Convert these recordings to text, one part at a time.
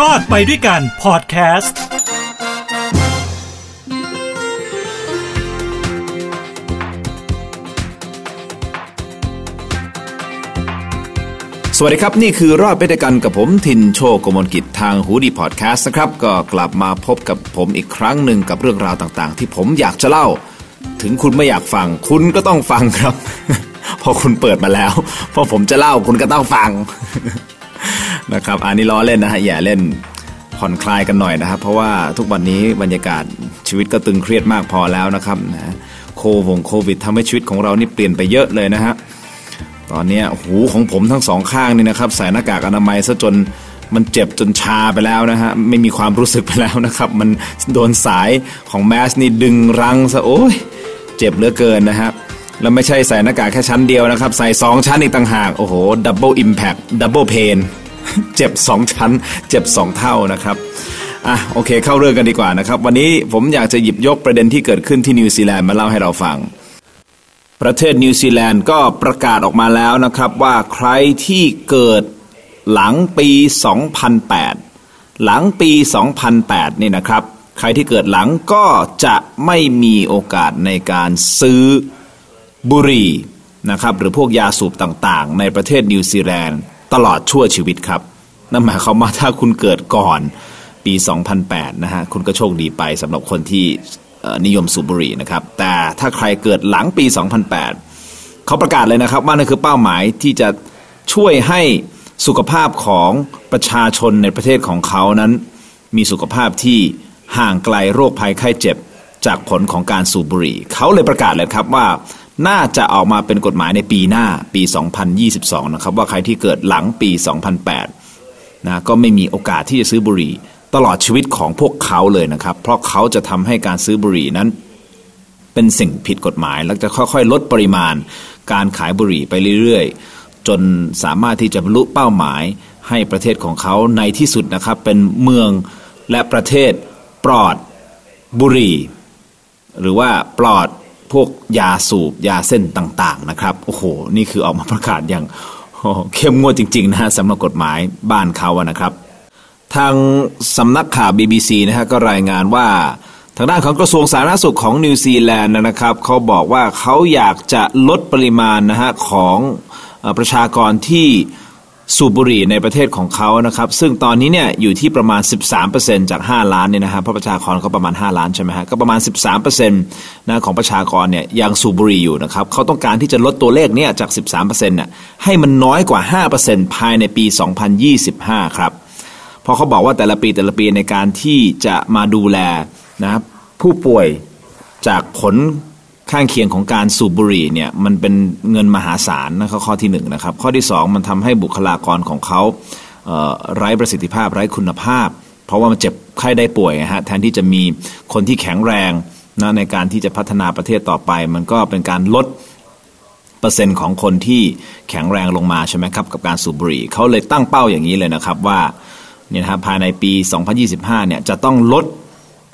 รอดไปด้วยกันพอดแคสต์สวัสดีครับ นี่คือรอดไปด้วยกันกับผมทินโชกมลกิจทางหูดีพอดแคสต์นะครับ ก็กลับมาพบกับผมอีกครั้งหนึ่งกับเรื่องราวต่างๆ ที่ผมอยากจะเล่า ถึงคุณไม่อยากฟัง คุณก็ต้องฟังครับ พอคุณเปิดมาแล้ว พอผมจะเล่าคุณก็ต้องฟัง นะครับอันนี้ล้อเล่นนะฮะอย่าเล่นผ่อนคลายกันหน่อยนะครับ เพราะว่าทุกวันนี้บรรยากาศชีวิตก็ตึงเครียดมากพอแล้วนะครับนะโควงโควิดทำให้ชีวิตของเรานี่เปลี่ยนไปเยอะเลยนะฮะตอนนี้หูของผมทั้งสองข้างนี่นะครับใส่หน้ากากอนามัยซะจนมันเจ็บจนชาไปแล้วนะฮะไม่มีความรู้สึกไปแล้วนะครับ มันโดนสายของแมสนี่ดึงรั้งซะโอ้ยเจ็บเหลือเกินนะฮะแล้วไม่ใช่ใส่หน้ากากแค่ชั้นเดียวนะครับ ใส่สองชั้นอีกต่างหาก โอ้โห double impact double pain เจ็บสองชั้น เจ็บสองเท่านะครับอะโอเค เข้าเรื่องกันดีกว่านะครับ วันนี้ผมอยากจะหยิบยกประเด็นที่เกิดขึ้นที่นิวซีแลนด์มาเล่าให้เราฟัง ประเทศนิวซีแลนด์ก็ประกาศออกมาแล้วนะครับว่าใครที่เกิดหลังปี 2008 หลังปี 2008 นี่นะครับ ใครที่เกิดหลังก็จะไม่มีโอกาสในการซื้อบุหรี่นะครับหรือพวกยาสูบต่างๆ ในประเทศนิวซีแลนด์ ตลอดชั่วชีวิตครับ นั่นหมายความว่าถ้าคุณเกิดก่อนปี 2008 นะฮะ คุณก็โชคดีไปสำหรับคนที่นิยมสูบบุหรี่นะครับ แต่ถ้าใครเกิดหลังปี 2008 เขาประกาศเลยนะครับ ว่านั่นคือเป้าหมายที่จะช่วยให้สุขภาพของประชาชนในประเทศของเขานั้น มีสุขภาพที่ห่างไกลโรคภัยไข้เจ็บ จากผลของการสูบบุหรี่ เขาเลยประกาศเลยครับว่า น่าจะออกมาเป็นกฎหมายในปีหน้าปี 2022 นะครับ ว่าใครที่เกิดหลังปี 2008 นะก็ไม่มีโอกาสที่จะซื้อบุหรี่ ตลอดชีวิตของพวกเขาเลยนะครับ เพราะเขาจะทำให้การซื้อบุหรี่นั้น เป็นสิ่งผิดกฎหมาย แล้วจะค่อยๆ ลดปริมาณ การขายบุหรี่ไปเรื่อยๆ จนสามารถที่จะบรรลุเป้าหมาย ให้ประเทศของเขาในที่สุดนะครับ เป็นเมืองและประเทศปลอดบุหรี่ หรือว่าปลอด พวกยาสูบยาเส้นต่างๆนะครับโอ้โหนี่คือออกมาประกาศอย่างเข้มงวดจริงๆนะฮะสำหรับกฎหมายบ้านเขาอะนะครับ ทางสำนักข่าว BBC นะฮะก็รายงานว่าทางด้านของกระทรวงสาธารณสุขของนิวซีแลนด์นะครับเขาบอกว่าเขาอยากจะลดปริมาณนะฮะของประชากรที่ สูบบุหรี่ในประเทศของเขานะครับ ซึ่งตอนนี้เนี่ยอยู่ที่ประมาณ 13%จาก 5 ล้านเนี่ยนะฮะเพราะประชากรเขาประมาณ 5 ล้านใช่ไหมฮะก็ประมาณ 13%นะของประชากรเนี่ยยังสูบบุหรี่อยู่นะครับเขาต้องการที่จะลดตัวเลขเนี่ยจาก 13%เนี่ยให้มันน้อยกว่า 5%ภายในปี 2025 ครับเพราะเขาบอกว่าแต่ละปีแต่ละปีในการที่จะมาดูแลนะผู้ป่วยจากผล ข้างเคียงของการสูบบุหรี่เนี่ยมันเป็นเงินมหาศาลนะครับข้อที่1นนะครับ ข้อที่ 2 มันทำให้บุคลากรของเขาไร้ประสิทธิภาพไร้คุณภาพ เพราะว่ามันเจ็บไข้ได้ป่วยฮะแทนที่จะมีคนที่แข็งแรงนะในการที่จะพัฒนาประเทศต่อไป มันก็เป็นการลดเปอร์เซ็นต์ของคนที่แข็งแรงลงมาใช่ไหมครับกับการสูบบุหรี่เขาเลยตั้งเป้าอย่างนี้เลยนะครับว่าเนี่ยนะภายในปี 2025 เนี่ยจะต้องลด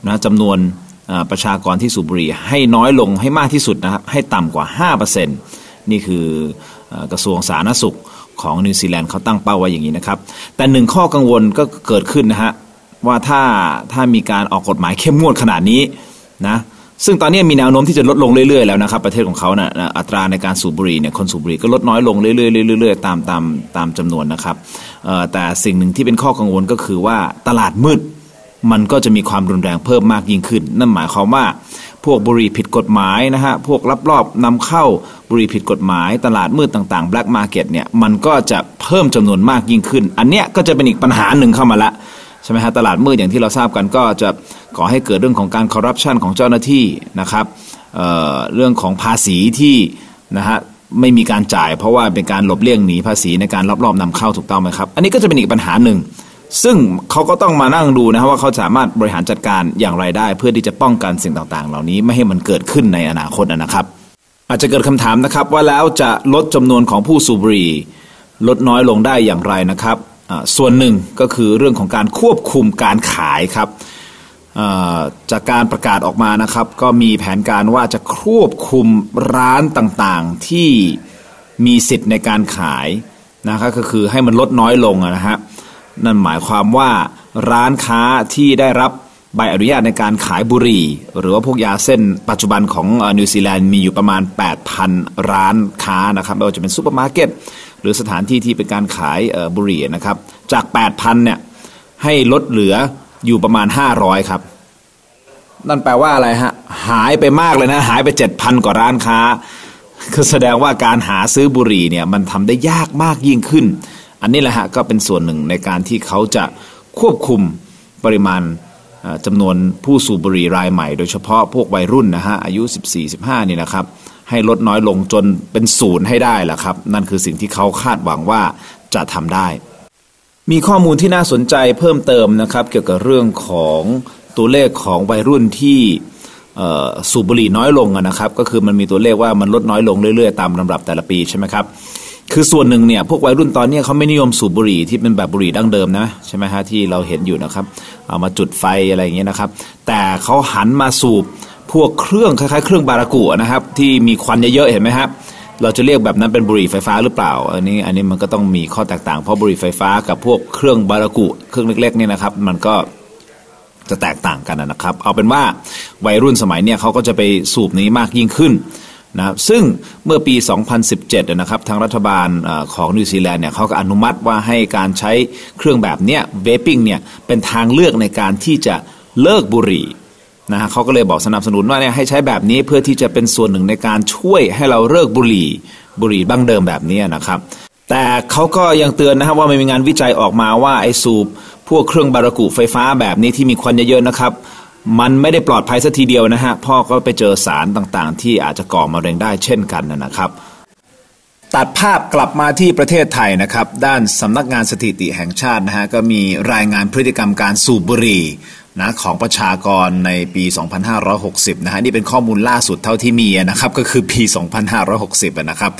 นะจำนวน ประชากรที่สูบบุหรี่ให้น้อยลงให้มากที่สุดนะครับให้ต่ำกว่า 5%นี่คือกระทรวงสาธารณสุขของนิวซีแลนด์เขาตั้งเป้าไว้อย่างนี้นะครับ แต่หนึ่งข้อกังวลก็เกิดขึ้นนะฮะว่าถ้าถ้ามีการออกกฎหมายเข้มงวดขนาดนี้นะซึ่งตอนนี้มีแนวโน้มที่จะลดลงเรื่อยๆแล้วนะครับประเทศของเขานะ่ะอัตราในการสูบบุหรี่เนี่ยคนสูบบุหรี่ก็ลดน้อยลงเรื่อยๆเรื่อยๆตามตามตามจำนวนนะครับแต่สิ่งหนึ่งที่เป็นข้อกังวลก็คือว่าตลาดมืด มันก็จะมีความรุนแรงเพิ่มมากยิ่งขึ้น นั่นหมายความว่า พวกบุหรี่ผิดกฎหมายนะฮะ พวกลับรอบนำเข้าบุหรี่ผิดกฎหมาย ตลาดมืดต่างๆ black market เนี่ย มันก็จะเพิ่มจำนวนมากยิ่งขึ้น อันเนี้ยก็จะเป็นอีกปัญหาหนึ่งเข้ามาละใช่ไหมฮะ ตลาดมืดอย่างที่เราทราบกันก็จะก่อให้เกิดเรื่องของการคอร์รัปชันของเจ้าหน้าที่นะครับเเรื่องของภาษีที่นะฮะไม่มีการจ่าย เพราะว่าเป็นการหลบเลี่ยงหนีภาษีในการรอบๆนำเข้าถูกต้องไหมครับ อันนี้ก็จะเป็นอีกปัญหาหนึ่ง ซึ่งเขาก็ต้องมานั่งดูนะครับว่าเขาสามารถบริหารจัดการอย่างไรได้ เพื่อที่จะป้องกันสิ่งต่างๆ เหล่านี้ไม่ให้มันเกิดขึ้นในอนาคตนะครับ อาจจะเกิดคำถามนะครับว่าแล้วจะลดจำนวนของผู้สูบบุหรี่ลดน้อยลงได้อย่างไรนะครับส่วนหนึ่งก็คือเรื่องของการควบคุมการขายครับจากการประกาศออกมานะครับ ก็มีแผนการว่าจะควบคุมร้านต่างๆที่มีสิทธิ์ในการขายนะครับก็คือให้มันลดน้อยลงนะฮะ นั่นหมายความว่าร้านค้าที่ได้รับใบอนุญาตในการขายบุหรี่ หรือว่าพวกยาเส้นปัจจุบันของนิวซีแลนด์มีอยู่ประมาณ 8,000 ร้านค้านะครับไม่ว่าจะเป็นซูเปอร์มาร์เก็ตหรือสถานที่ที่เป็นการขายบุหรี่นะครับ จาก 8,000 เนี่ยให้ลดเหลืออยู่ประมาณ 500 ครับ นั่นแปลว่าอะไรฮะ หายไปมากเลยนะ หายไป 7,000 กว่าร้านค้า คือแสดงว่าการหาซื้อบุหรี่เนี่ยมันทำได้ยากมากยิ่งขึ้น อันนี้แหละฮะก็เป็นส่วนหนึ่งในการที่เขาจะควบคุมปริมาณจำนวนผู้สูบบุหรี่รายใหม่ โดยเฉพาะพวกวัยรุ่นนะฮะอายุ 14-15 นี่นะครับ ให้ลดน้อยลงจนเป็นศูนย์ให้ได้แหละครับ นั่นคือสิ่งที่เขาคาดหวังว่าจะทำได้ มีข้อมูลที่น่าสนใจเพิ่มเติมนะครับ เกี่ยวกับเรื่องของตัวเลขของวัยรุ่นที่สูบบุหรี่น้อยลงนะครับ ก็คือมันมีตัวเลขว่ามันลดน้อยลงเรื่อย ๆ ตามลำดับแต่ละปีใช่ไหมครับ คือส่วนหนึ่งเนี่ยพวกวัยรุ่นตอนนี้เขาไม่นิยมสูบบุหรี่ที่เป็นแบบบุหรี่ดั้งเดิมนะใช่ไหมฮะที่เราเห็นอยู่นะครับ เอามาจุดไฟอะไรอย่างเงี้ยนะครับ แต่เขาหันมาสูบพวกเครื่องคล้ายๆ เครื่องบารากุนะครับที่มีควันเยอะๆเห็นไหมครับเราจะเรียกแบบนั้นเป็นบุหรี่ไฟฟ้าหรือเปล่า อันนี้อันนี้มันก็ต้องมีข้อแตกต่างเพราะบุหรี่ไฟฟ้ากับพวกเครื่องบารากุเครื่องเล็กๆเนี่ยนะครับ มันก็จะแตกต่างกันนะครับ เอาเป็นว่าวัยรุ่นสมัยเนี่ยเขาก็จะไปสูบนี้มากยิ่งขึ้น นะครับซึ่งเมื่อปี 2017นะครับทางรัฐบาลของนิวซีแลนด์เนี่ยเขาก็อนุมัติว่าให้การใช้เครื่องแบบเนี้ย vaping เนี่ยเป็นทางเลือกในการที่จะเลิกบุหรี่นะฮะเขาก็เลยบอกสนับสนุนว่าเนี่ยให้ใช้แบบนี้เพื่อที่จะเป็นส่วนหนึ่งในการช่วยให้เราเลิกบุหรี่บุหรี่บั้งเดิมแบบนี้นะครับ แต่เขาก็ยังเตือนนะครับว่ามันมีงานวิจัยออกมาว่าไอ้สูบพวกเครื่องบารากุไฟฟ้าแบบนี้ที่มีควันเยอะๆนะครับ มันไม่ได้ปลอดภัยสัทีเดียวนะฮะ พ่อก็ไปเจอสารต่างๆ ที่อาจจะก่อมะเร็งได้เช่นกันนะครับ ตัดภาพกลับมาที่ประเทศไทยนะครับ ด้านสำนักงานสถิติแห่งชาตินะฮะก็มีรายงานพฤติกรรมการสูบบุหรี่ นะของประชากรในปี 2560 นะฮะนี่เป็นข้อมูลล่าสุดเท่าที่มีนะครับก็คือปี 2560 นะครับ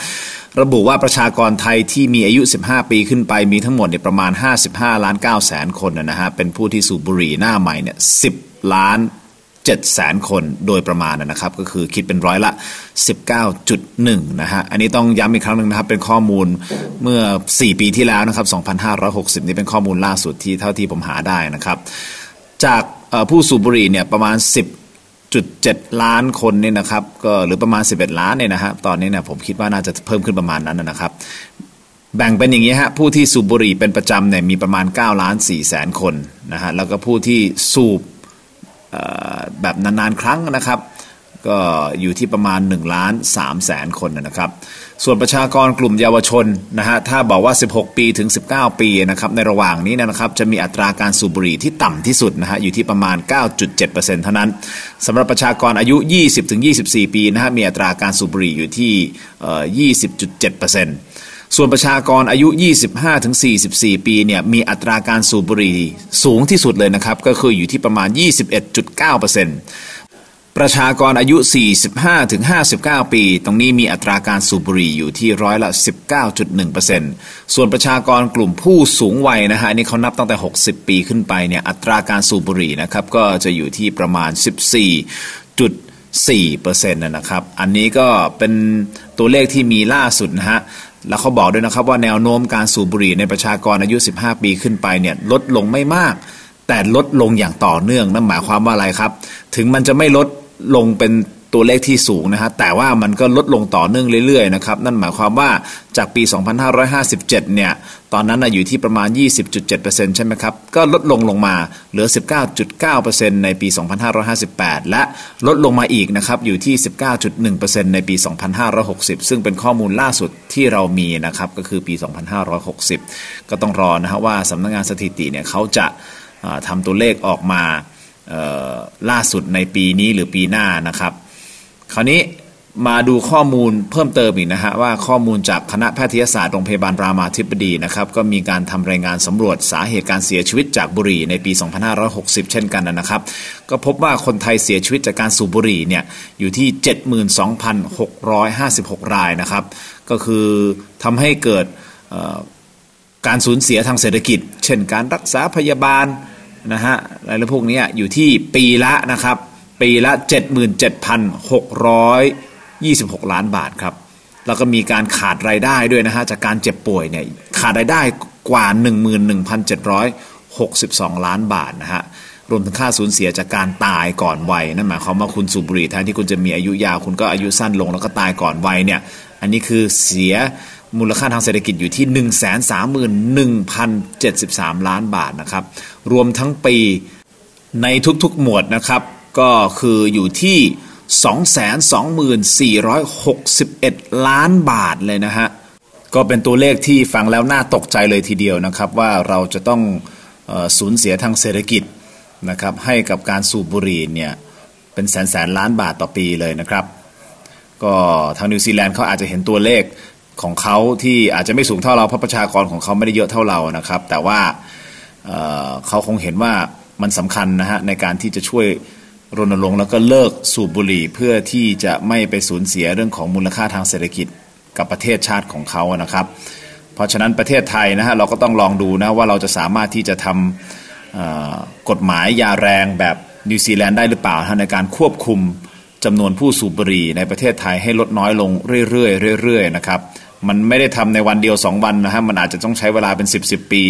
ระบุว่าประชากรไทยที่มีอายุ 15 ปีขึ้นไปมีทั้งหมดเนี่ยประมาณ 55 ล้าน9แสนคนนะฮะเป็นผู้ที่สูบบุหรี่หน้าใหม่เนี่ย10 ล้าน7แสนคนโดยประมาณนะครับก็คือคิดเป็นร้อยละ 19.1 นะฮะอันนี้ต้องย้ำอีกครั้งหนึ่งนะครับเป็นข้อมูลเมื่อ 4 ปีที่แล้วนะครับ 2560 นี่เป็นข้อมูลล่าสุดที่เท่าที่ผมหาได้นะครับ จากผู้สูบบุหรี่เนี่ยประมาณ 10.7 ล้านคนเนี่ยนะครับก็หรือประมาณ 11 ล้านเนี่ยนะฮะตอนนี้เนี่ยผมคิดว่าน่าจะเพิ่มขึ้นประมาณนั้นนะครับแบ่งเป็นอย่างนี้ฮะผู้ที่สูบบุหรี่เป็นประจำเนี่ยมีประมาณ9ล้าน4แสนคนนะฮะแล้วก็ผู้ที่สูบแบบนานๆ ครั้งนะครับ ก็อยู่ที่ประมาณ1ล้าน3แสนคนนะครับ ส่วนประชากรกลุ่มเยาวชนนะฮะถ้าบอกว่า 16 ปีถึง 19 ปีนะครับในระหว่างนี้นะครับจะมีอัตราการสูบบุหรี่ที่ต่ำที่สุดนะฮะอยู่ที่ประมาณ 9.7%เท่านั้นสำหรับประชากรอายุ 20ถึง24 ปีนะฮะมีอัตราการสูบบุหรี่อยู่ที่ 20.7%ส่วนประชากรอายุ 25-44 ปีเนี่ยมีอัตราการสูบบุหรี่สูงที่สุดเลยนะครับ ก็คืออยู่ที่ประมาณ 21.9% ประชากรอายุ 45-59 ปี ตรงนี้มีอัตราการสูบบุหรี่อยู่ที่ร้อยละ 19.1%ส่วนประชากรกลุ่มผู้สูงวัยนะฮะนี่เขานับตั้งแต่ 60 ปีขึ้นไปเนี่ยอัตราการสูบบุหรี่นะครับก็จะอยู่ที่ประมาณ 14.4%นะครับ อันนี้ก็เป็นตัวเลขที่มีล่าสุดนะฮะแล้วเขาบอกด้วยนะครับว่าแนวโน้มการสูบบุหรี่ในประชากรอายุ 15 ปีขึ้นไปเนี่ยลดลงไม่มาก แต่ลดลงอย่างต่อเนื่องนั่นหมายความว่าอะไรครับ ถึงมันจะไม่ลด ลงเป็นตัวเลขที่สูงนะฮะแต่ว่ามันก็ลดลงต่อเนื่องเรื่อยๆนะครับนั่นหมายความว่าจากปี 2557 เนี่ยตอนนั้นอยู่ที่ประมาณ 20.7%ใช่ไหมครับก็ลดลงลงมาเหลือ 19.9%ในปี 2558 และลดลงมาอีกนะครับอยู่ที่ 19.1%ในปี 2560 ซึ่งเป็นข้อมูลล่าสุดที่เรามีนะครับก็คือปี 2560 ก็ต้องรอนะฮะว่าสำนักงงานสถิติเนี่ยเขาจะทำตัวเลขออกมา ล่าสุดในปีนี้หรือปีหน้านะครับ คราวนี้มาดูข้อมูลเพิ่มเติมอีกนะฮะว่าข้อมูลจากคณะแพทยศาสตร์โรงพยาบาลรามาธิบดีนะครับ ก็มีการทำรายงานสำรวจสาเหตุการเสียชีวิตจากบุหรี่ในปี 2560 เช่นกันนะครับ ก็พบว่าคนไทยเสียชีวิตจากการสูบบุหรี่เนี่ยอยู่ที่ 72,656 รายนะครับ ก็คือทำให้เกิดการสูญเสียทางเศรษฐกิจ เช่นการรักษาพยาบาล นะฮะอะไรพวกนี้อยู่ที่ปีละนะครับ ปีละ 77,626 ล้านบาทครับ แล้วก็มีการขาดรายได้ด้วยนะฮะจากการเจ็บป่วยเนี่ยขาดรายได้กว่า 11,762 ล้านบาทนะฮะรวมถึงค่าสูญเสียจากการตายก่อนวัยนั่นหมายความว่าคุณสูบบุหรี่แทนที่คุณจะมีอายุยาวคุณก็อายุสั้นลงแล้วก็ตายก่อนวัยเนี่ยอันนี้คือเสียมูลค่าทางเศรษฐกิจอยู่ที่ 131,073 ล้านบาทนะครับ รวมทั้งปี ในทุกๆหมวดนะครับ ก็คืออยู่ที่ 224,61 ล้านบาทเลยนะฮะ ก็เป็นตัวเลขที่ฟังแล้วน่าตกใจเลยทีเดียวนะครับ ว่าเราจะต้องสูญเสียทางเศรษฐกิจนะครับให้กับการสูบบุหรี่เนี่ยเป็นแสนแสนล้านบาทต่อปีเลยนะครับ ก็ทางนิวซีแลนด์เขาอาจจะเห็นตัวเลขของเขาที่อาจจะไม่สูงเท่าเราเพราะประชากรของเขาไม่ได้เยอะเท่าเรานะครับ แต่ว่า เขาคงเห็นว่ามันสำคัญนะฮะในการที่จะช่วยรณรงค์แล้วก็เลิกสูบบุหรี่เพื่อที่จะไม่ไปสูญเสียเรื่องของมูลค่าทางเศรษฐกิจกับประเทศชาติของเขานะครับ เพราะฉะนั้นประเทศไทยนะฮะเราก็ต้องลองดูนะว่าเราจะสามารถที่จะทำกฎหมายยาแรงแบบนิวซีแลนด์ได้หรือเปล่าในการควบคุมจำนวนผู้สูบบุหรี่ในประเทศไทยให้ลดน้อยลงเรื่อยๆเรื่อยๆนะครับมันไม่ได้ทำในวันเดียว 2 วันนะฮะมันอาจจะต้องใช้เวลาเป็น 10บสปี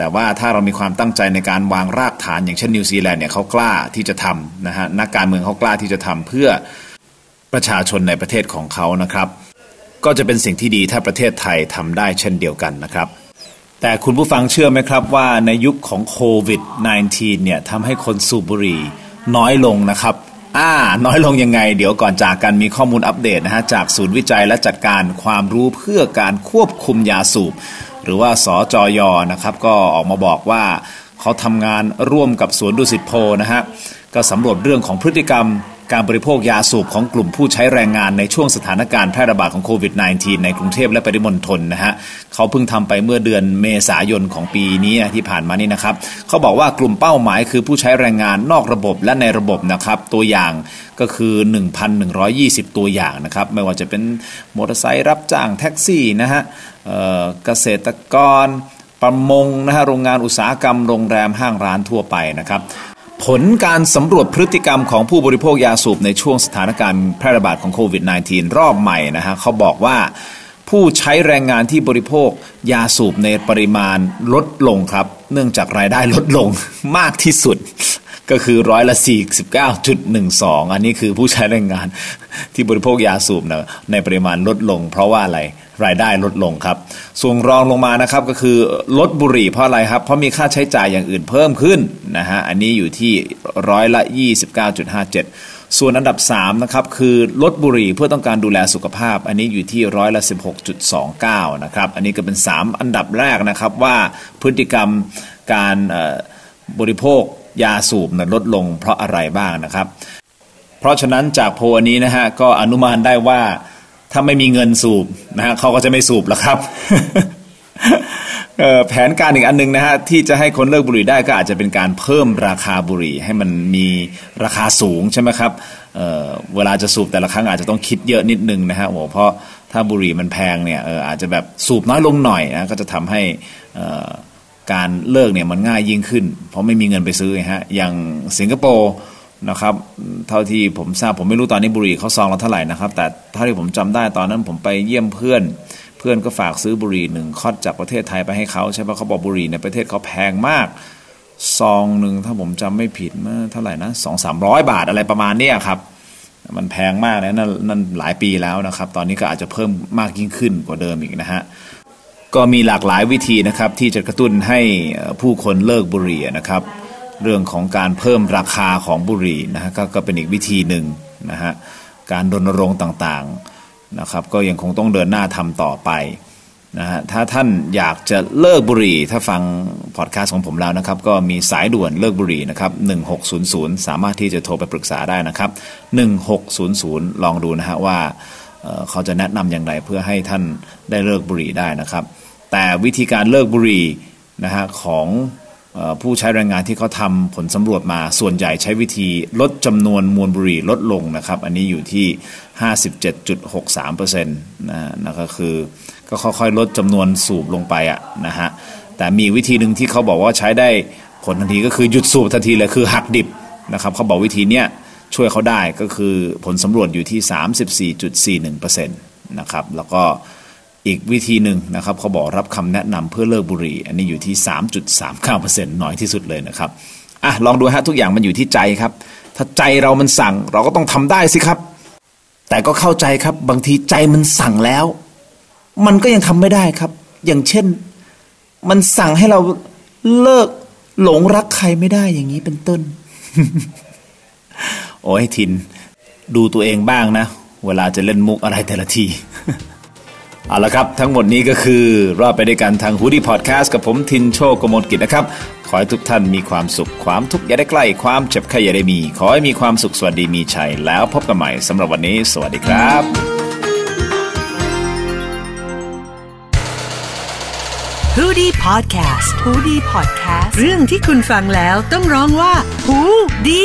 แต่ว่าถ้าเรามีความตั้งใจในการวางรากฐานอย่างเช่นนิวซีแลนด์เนี่ยเขากล้าที่จะทำนะฮะนักการเมืองเขากล้าที่จะทำเพื่อประชาชนในประเทศของเขานะครับ ก็จะเป็นสิ่งที่ดีถ้าประเทศไทยทำได้เช่นเดียวกันนะครับ แต่คุณผู้ฟังเชื่อไหมครับว่าในยุคของโควิด -19 เนี่ยทำให้คนสูบบุหรี่น้อยลงนะครับอ่าน้อยลงยังไง เดี๋ยวก่อนจากกันมีข้อมูลอัปเดตนะฮะจากศูนย์วิจัยและจัดการความรู้เพื่อการควบคุมยาสูบ หรือว่าสอจอยนะครับก็ออกมาบอกว่าเขาทำงานร่วมกับสวนดุสิตโพนะฮะก็สำรวจเรื่องของพฤติกรรม การบริโภคยาสูบของกลุ่มผู้ใช้แรงงานในช่วงสถานการณ์แพร่ระบาดของโควิด -19 ในกรุงเทพและปริมณฑลนะฮะเขาเพิ่งทำไปเมื่อเดือนเมษายนของปีนี้ที่ผ่านมานี่นะครับเขาบอกว่ากลุ่มเป้าหมายคือผู้ใช้แรงงานนอกระบบและในระบบนะครับตัวอย่างก็คือ 1,120 ตัวอย่างนะครับไม่ว่าจะเป็นมอเตอร์ไซค์รับจ้างแท็กซี่นะฮะเกษตรกรประมงนะฮะโรงงานอุตสาหกรรมโรงแรมห้างร้านทั่วไปนะครับ ผลการสำรวจพฤติกรรมของผู้บริโภคยาสูบในช่วงสถานการณ์แพร่ระบาดของโควิด -19 รอบใหม่นะฮะเขาบอกว่าผู้ใช้แรงงานที่บริโภคยาสูบในปริมาณลดลงครับ เนื่องจากรายได้ลดลงมากที่สุด ก็คือร้อยละ 49.12 อันนี้คือผู้ใช้แรงงานที่บริโภคยาสูบนะในปริมาณลดลง เพราะว่าอะไร รายได้ลดลงครับ ส่วนรองลงมานะครับก็คือลดบุหรี่เพราะอะไรครับ เพราะมีค่าใช้จ่ายอย่างอื่นเพิ่มขึ้นนะฮะอันนี้อยู่ที่ร้อยละ 29.57 ส่วนอันดับ3นะครับคือลดบุหรี่เพื่อต้องการดูแลสุขภาพ อันนี้อยู่ที่ร้อยละ 16.29 นะครับอันนี้ก็เป็น 3 อันดับแรกนะครับว่าพฤติกรรมการบริโภคยาสูบนะลดลงเพราะอะไรบ้างนะครับ เพราะฉะนั้นจากโพลนี้นะฮะก็อนุมานได้ว่า ถ้าไม่มีเงินสูบนะฮะเขาก็จะไม่สูบแล้วครับแผนการอีกอันนึงนะฮะที่จะให้คนเลิกบุหรี่ได้ก็อาจจะเป็นการเพิ่มราคาบุหรี่ ให้มันมีราคาสูงใช่ไหมครับเเวลาจะสูบแต่ละครั้งอาจจะต้องคิดเยอะนิดนึงนะฮะโอ้เพราะถ้าบุหรี่มันแพงเนี่ยอาจจะแบบสูบน้อยลงหน่อยนะก็จะทำให้การเลิกเนี่ยมันง่ายยิ่งขึ้น เพราะไม่มีเงินไปซื้อฮะอย่างสิงคโปร์ นะครับ เท่าที่ผมทราบผมไม่รู้ตอนนี้บุหรี่เขาซองเราเท่าไหร่นะครับ แต่เท่าที่ผมจำได้ตอนนั้นผมไปเยี่ยมเพื่อน เพื่อนก็ฝากซื้อบุหรี่หนึ่งคอดจากประเทศไทยไปให้เขาใช่ปะเขาบอกบุหรี่ในประเทศเขาแพงมากซองหนึ่งถ้าผมจำไม่ผิดเมื่อเท่าไหร่นะสองสามร้อยบาทอะไรประมาณนี้ครับ มันแพงมากนะนั่นนั่นหลายปีแล้วนะครับ ตอนนี้ก็อาจจะเพิ่มมากยิ่งขึ้นกว่าเดิมอีกนะฮะก็มีหลากหลายวิธีนะครับที่จะกระตุ้นให้ผู้คนเลิกบุหรี่นะครับ เรื่องของการเพิ่มราคาของบุหรี่นะฮะกก็เป็นอีกวิธีหนึ่งนะฮะการรณรงค์ต่างๆนะครับก็ยังคงต้องเดินหน้าทำต่อไปนะฮะถ้าท่านอยากจะเลิกบุหรี่ ถ้าฟังพอดแคสต์ของผมแล้วนะครับ ก็มีสายด่วนเลิกบุหรี่นะครับ 1600 สามารถที่จะโทรไปปรึกษาได้นะครับ 1600 ลองดูนะฮะว่าเขาจะแนะนำอย่างไรเพื่อให้ท่านได้เลิกบุหรี่ได้นะครับ แต่วิธีการเลิกบุหรี่นะฮะของ ผู้ใช้แรงงานที่เขาทำผลสำรวจมาส่วนใหญ่ใช้วิธีลดจำนวนมวลบุหรี่ลดลงนะครับ อันนี้อยู่ที่ 57.63%นะนะก็คือ ก็ค่อยๆ ลดจำนวนสูบลงไปอะนะฮะแต่มีวิธีหนึ่งที่เขาบอกว่าใช้ได้ผลทันทีก็คือหยุดสูบทันทีเลยคือหักดิบนะครับเขาบอกวิธีเนี้ยช่วยเขาได้ก็คือผลสำรวจอยู่ที่ 34.41%นะครับแล้วก็ อีกวิธีหนึ่งนะครับเขาบอกรับคำแนะนำเพื่อเลิกบุหรี่ อันนี้อยู่ที่ 3.39%น้อยที่สุดเลยนะครับอะลองดูฮะทุกอย่างมันอยู่ที่ใจครับ ถ้าใจเรามันสั่งเราก็ต้องทำได้สิครับ แต่ก็เข้าใจครับบางทีใจมันสั่งแล้ว มันก็ยังทำไม่ได้ครับ อย่างเช่น มันสั่งให้เราเลิกหลงรักใครไม่ได้อย่างนี้เป็นต้น โอ้ยทิน ดูตัวเองบ้างนะ เวลาจะเล่นมุกอะไรแต่ละที เอาละครับ ทั้งหมดนี้ก็คือรอดไปด้วยกันทาง HUDI Podcast กับผมทินโชคกมลกิจนะครับ ขอให้ทุกท่านมีความสุขความทุกข์อย่าได้ใกล้ ความเจ็บไข้อย่าได้มี ขอให้มีความสุขสวัสดีมีชัย แล้วพบกันใหม่สำหรับวันนี้ สวัสดีครับ HUDI Podcast HUDI Podcast เรื่องที่คุณฟังแล้วต้องร้องว่าฮูดี